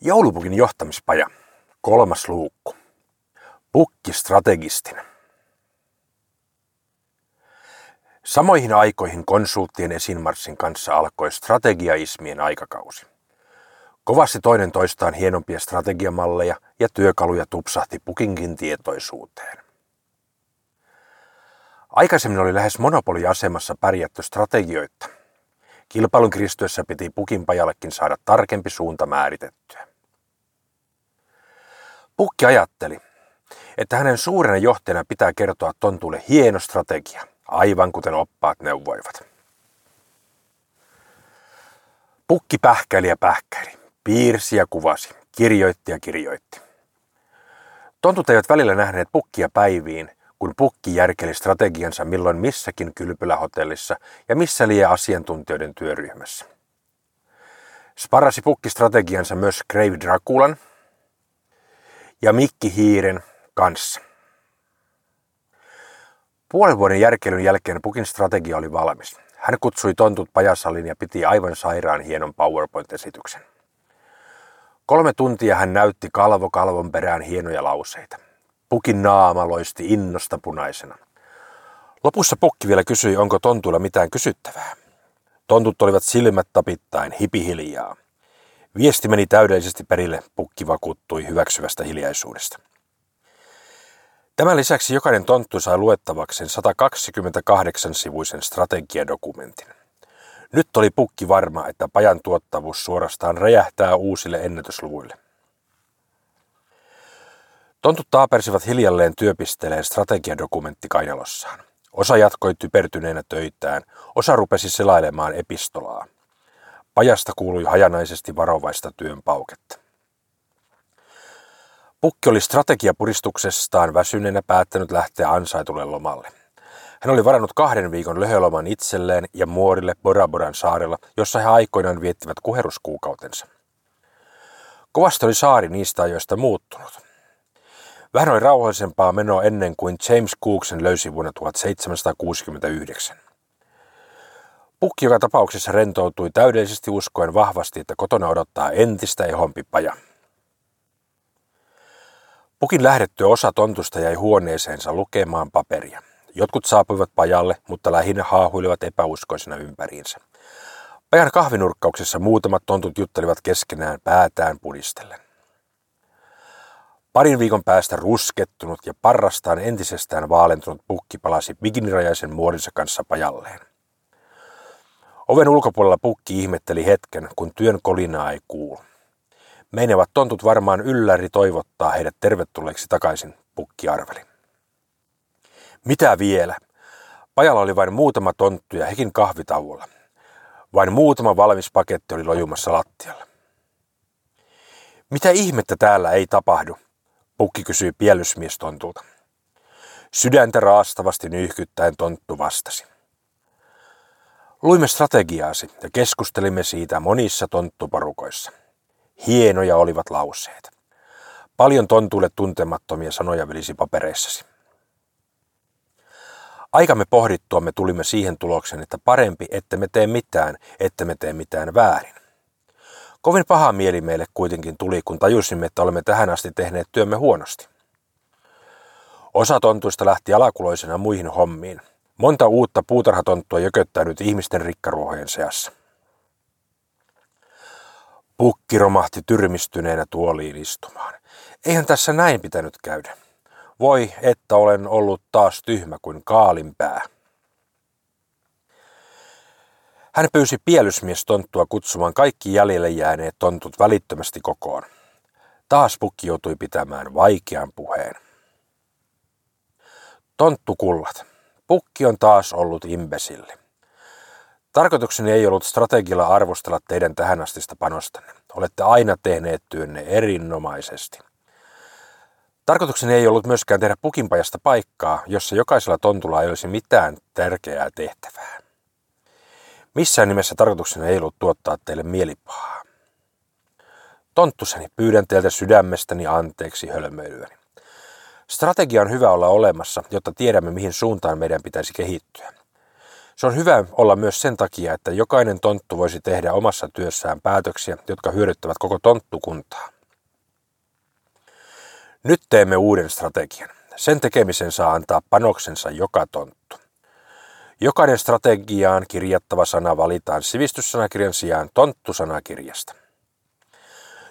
Joulupukin johtamispaja. Kolmas luukku. Pukki strategistina. Samoihin aikoihin konsulttien esinmarssin kanssa alkoi strategiaismien aikakausi. Kovasti toinen toistaan hienompia strategiamalleja ja työkaluja tupsahti pukinkin tietoisuuteen. Aikaisemmin oli lähes monopoliasemassa pärjätty strategioita. Kilpailun kiristyessä piti pukinpajallekin saada tarkempi suunta määritettyä. Pukki ajatteli, että hänen suurena johtajana pitää kertoa tontulle hieno strategia, aivan kuten oppaat neuvoivat. Pukki pähkäili ja pähkäili, piirsi ja kuvasi, kirjoitti ja kirjoitti. Tontut eivät välillä nähneet pukkia päiviin, kun pukki järkeli strategiansa milloin missäkin kylpylähotellissa ja missä liian asiantuntijoiden työryhmässä. Sparasi pukki strategiansa myös Grave Draculan ja Mikki Hiiren kanssa. Puolen vuoden järkeilyn jälkeen Pukin strategia oli valmis. Hän kutsui tontut pajasallin ja piti aivan sairaan hienon PowerPoint-esityksen. Kolme tuntia hän näytti kalvo kalvon perään hienoja lauseita. Pukin naama loisti innosta punaisena. Lopussa pukki vielä kysyi, onko tontuilla mitään kysyttävää. Tontut olivat silmät tapittain, hipihiljaa. Viesti meni täydellisesti perille, pukki vakuuttui hyväksyvästä hiljaisuudesta. Tämän lisäksi jokainen tonttu sai luettavakseen 128-sivuisen strategiadokumentin. Nyt oli pukki varma, että pajan tuottavuus suorastaan räjähtää uusille ennätysluvuille. Tontut taapersivat hiljalleen työpisteleen strategiadokumentti kainalossaan. Osa jatkoi typertyneenä töitään, osa rupesi selailemaan epistolaa. Pajasta kuului hajanaisesti varovaista työn pauketta. Pukki oli strategiapuristuksestaan väsyneenä päättänyt lähteä ansaitulle lomalle. Hän oli varannut kahden viikon löhöloman itselleen ja muorille Boraboran saarella, jossa he aikoinaan viettivät kuheruskuukautensa. Kovasti oli saari niistä ajoista muuttunut. Vähän oli rauhallisempaa menoa ennen kuin James Cooksen löysi vuonna 1769. Pukki joka tapauksessa rentoutui täydellisesti uskoen vahvasti, että kotona odottaa entistä ehompi paja. Pukin lähdettyä osa tontusta jäi huoneeseensa lukemaan paperia. Jotkut saapuivat pajalle, mutta lähinnä haahuilivat epäuskoisena ympäriinsä. Pajan kahvinurkkauksessa muutamat tontut juttelivat keskenään päätään pudistellen. Parin viikon päästä ruskettunut ja parrastaan entisestään vaalentunut pukki palasi bikinirajaisen muodinsa kanssa pajalleen. Oven ulkopuolella pukki ihmetteli hetken, kun työn kolinaa ei kuulu. Meinevät tontut varmaan ylläri toivottaa heidät tervetulleeksi takaisin, pukki arveli. Mitä vielä? Pajalla oli vain muutama tonttu ja hekin kahvitauolla. Vain muutama valmis paketti oli lojumassa lattialla. Mitä ihmettä täällä ei tapahdu? Pukki kysyi piellysmies tontulta. Sydäntä raastavasti nyyhkyttäen tonttu vastasi. Luimme strategiaasi ja keskustelimme siitä monissa tonttuporukoissa. Hienoja olivat lauseet. Paljon tontuille tuntemattomia sanoja vilisi papereissasi. Aikamme pohdittuamme tulimme siihen tulokseen, että parempi, että me tee mitään, että me tee mitään väärin. Kovin paha mieli meille kuitenkin tuli, kun tajusimme, että olemme tähän asti tehneet työmme huonosti. Osa tontuista lähti alakuloisena muihin hommiin. Monta uutta puutarhatonttua jököttänyt ihmisten rikkaruohojen seassa. Pukki romahti tyrmistyneenä tuoliin istumaan. Eihän tässä näin pitänyt käydä. Voi, että olen ollut taas tyhmä kuin kaalinpää. Hän pyysi pielysmies tonttua kutsumaan kaikki jäljelle jääneet tontut välittömästi kokoon. Taas pukki joutui pitämään vaikean puheen. Tonttukullat. Pukki on taas ollut imbesilli. Tarkoitukseni ei ollut strategilla arvostella teidän tähänastista panostanne. Olette aina tehneet työnne erinomaisesti. Tarkoitukseni ei ollut myöskään tehdä pukinpajasta paikkaa, jossa jokaisella tontulla ei olisi mitään tärkeää tehtävää. Missään nimessä tarkoituksena ei ollut tuottaa teille mielipahaa. Tonttuseni, pyydän teiltä sydämestäni anteeksi hölmöilyäni. Strategia on hyvä olla olemassa, jotta tiedämme, mihin suuntaan meidän pitäisi kehittyä. Se on hyvä olla myös sen takia, että jokainen tonttu voisi tehdä omassa työssään päätöksiä, jotka hyödyttävät koko tonttukuntaa. Nyt teemme uuden strategian. Sen tekemisen saa antaa panoksensa joka tonttu. Jokainen strategiaan kirjattava sana valitaan sivistyssanakirjan sijaan tonttusanakirjasta.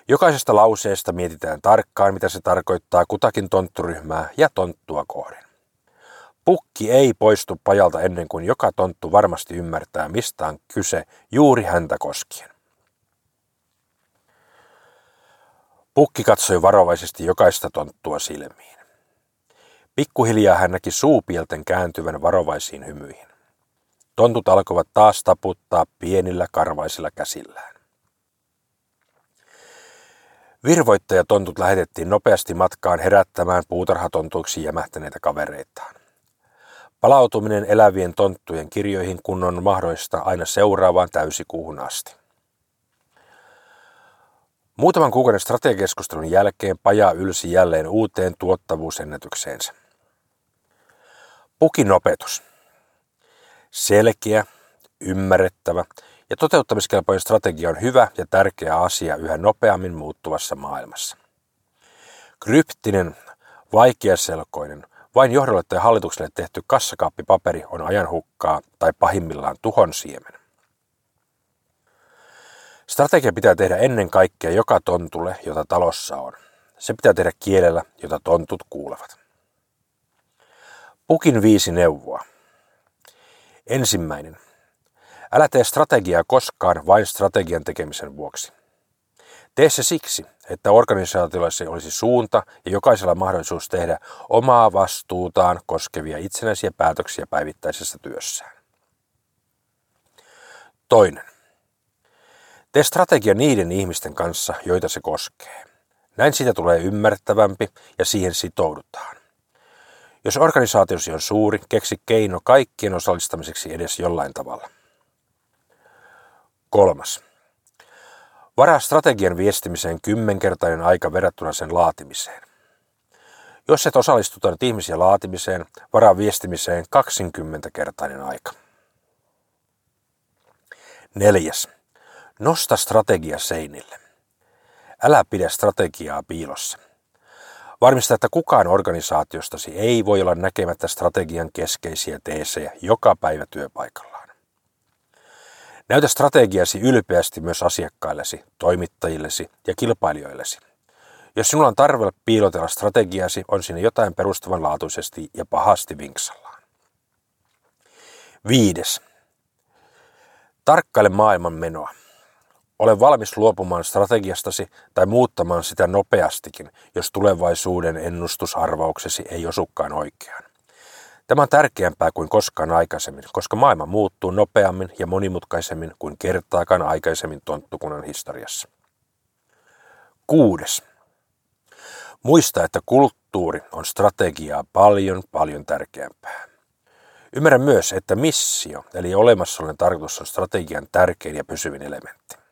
Jokaisesta lauseesta mietitään tarkkaan, mitä se tarkoittaa kutakin tontturyhmää ja tonttua kohden. Pukki ei poistu pajalta ennen kuin joka tonttu varmasti ymmärtää, mistä on kyse juuri häntä koskien. Pukki katsoi varovaisesti jokaista tonttua silmiin. Pikkuhiljaa hän näki suupielten kääntyvän varovaisiin hymyihin. Tontut alkoivat taas taputtaa pienillä karvaisilla käsillään. Virvoittajatontut lähetettiin nopeasti matkaan herättämään puutarhatontuiksi jämähtäneitä kavereitaan. Palautuminen elävien tonttujen kirjoihin kun on mahdollista aina seuraavaan täysikuuhun asti. Muutaman kuukauden strategiakeskustelun jälkeen Paja ylsi jälleen uuteen tuottavuusennätykseensä. Pukin opetus. Selkeä, ymmärrettävä ja toteuttamiskelpoinen strategia on hyvä ja tärkeä asia yhä nopeammin muuttuvassa maailmassa. Kryptinen, vaikeaselkoinen, vain johdolle tai hallitukselle tehty kassakaappipaperi on ajanhukkaa tai pahimmillaan tuhon siemen. Strategia pitää tehdä ennen kaikkea joka tontulle, jota talossa on. Se pitää tehdä kielellä, jota tontut kuulevat. Pukin viisi neuvoa. Ensimmäinen. Älä tee strategiaa koskaan vain strategian tekemisen vuoksi. Tee se siksi, että organisaatiolla olisi suunta ja jokaisella mahdollisuus tehdä omaa vastuutaan koskevia itsenäisiä päätöksiä päivittäisessä työssään. Toinen. Tee strategia niiden ihmisten kanssa, joita se koskee. Näin siitä tulee ymmärrettävämpi ja siihen sitoudutaan. Jos organisaatiosi on suuri, keksi keino kaikkien osallistamiseksi edes jollain tavalla. Kolmas. Varaa strategian viestimiseen kymmenkertainen aika verrattuna sen laatimiseen. Jos et osallistuta ihmisiä laatimiseen, varaa viestimiseen 20-kertainen aika. Neljäs. Nosta strategia seinille. Älä pidä strategiaa piilossa. Varmista, että kukaan organisaatiostasi ei voi olla näkemättä strategian keskeisiä teesejä joka päivä työpaikallaan. Näytä strategiasi ylpeästi myös asiakkaillesi, toimittajillesi ja kilpailijoillesi. Jos sinulla on tarve piilotella strategiasi, on siinä jotain perustavanlaatuisesti ja pahasti vinksallaan. Viides. Tarkkaile maailman menoa. Ole valmis luopumaan strategiastasi tai muuttamaan sitä nopeastikin, jos tulevaisuuden ennustusarvauksesi ei osukaan oikeaan. Tämä on tärkeämpää kuin koskaan aikaisemmin, koska maailma muuttuu nopeammin ja monimutkaisemmin kuin kertaakaan aikaisemmin tonttukunnan historiassa. Kuudes. Muista, että kulttuuri on strategiaa paljon, paljon tärkeämpää. Ymmärrä myös, että missio, eli olemassaolinen tarkoitus on strategian tärkein ja pysyvin elementti.